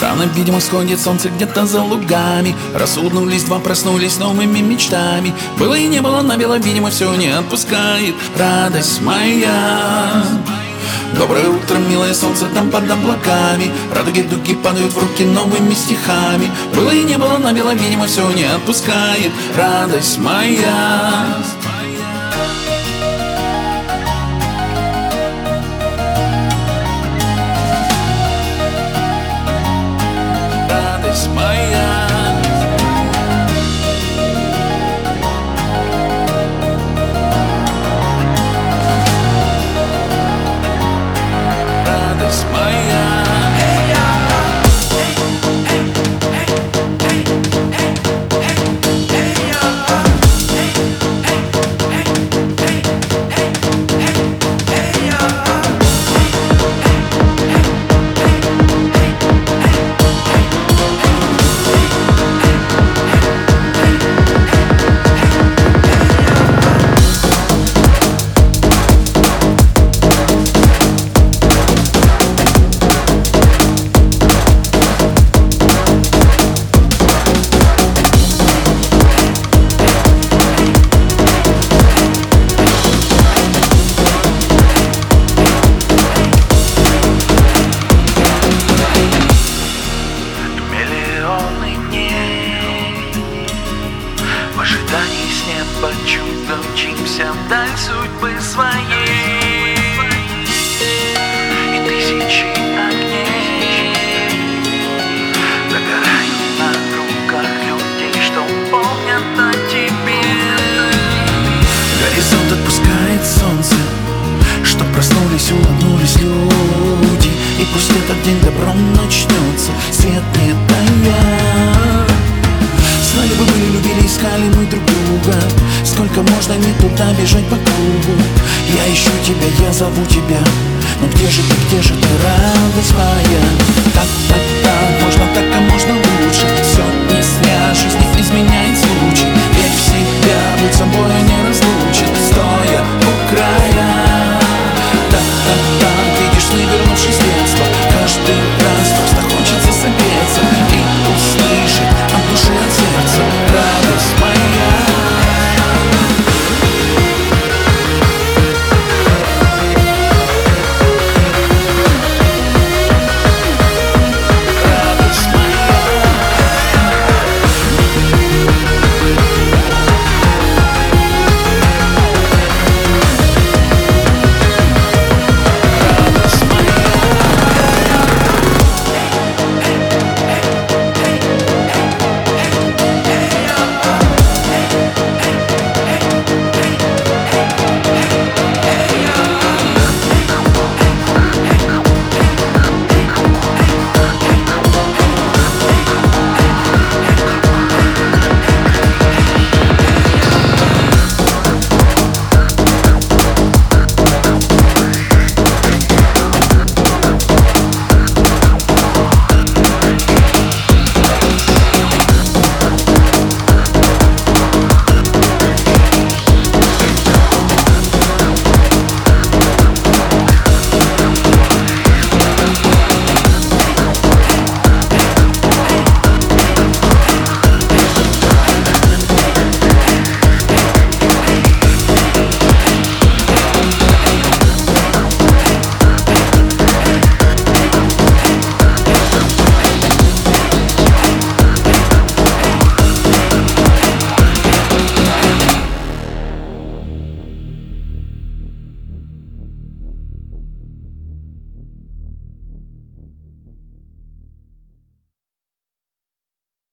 Рано, видимо, сходит солнце где-то за лугами. Рассуднулись два, проснулись новыми мечтами. Было и не было, на белом, видимо, все не отпускает. Радость моя. Доброе утро, милое солнце там под облаками. Радуги дуги падают в руки новыми стихами. Было и не было, на белом, видимо, все не отпускает. Радость моя Радость моя судьбы своей. И тысячи огней. На руках людей, солнце Что проснулись, улыбнулись люди. И пусть этот день добром начнется Свет не тая Сколько можно не туда бежать по кругу. Я ищу тебя, я зову тебя. Но где же ты, где же ты, радость моя? Так, так,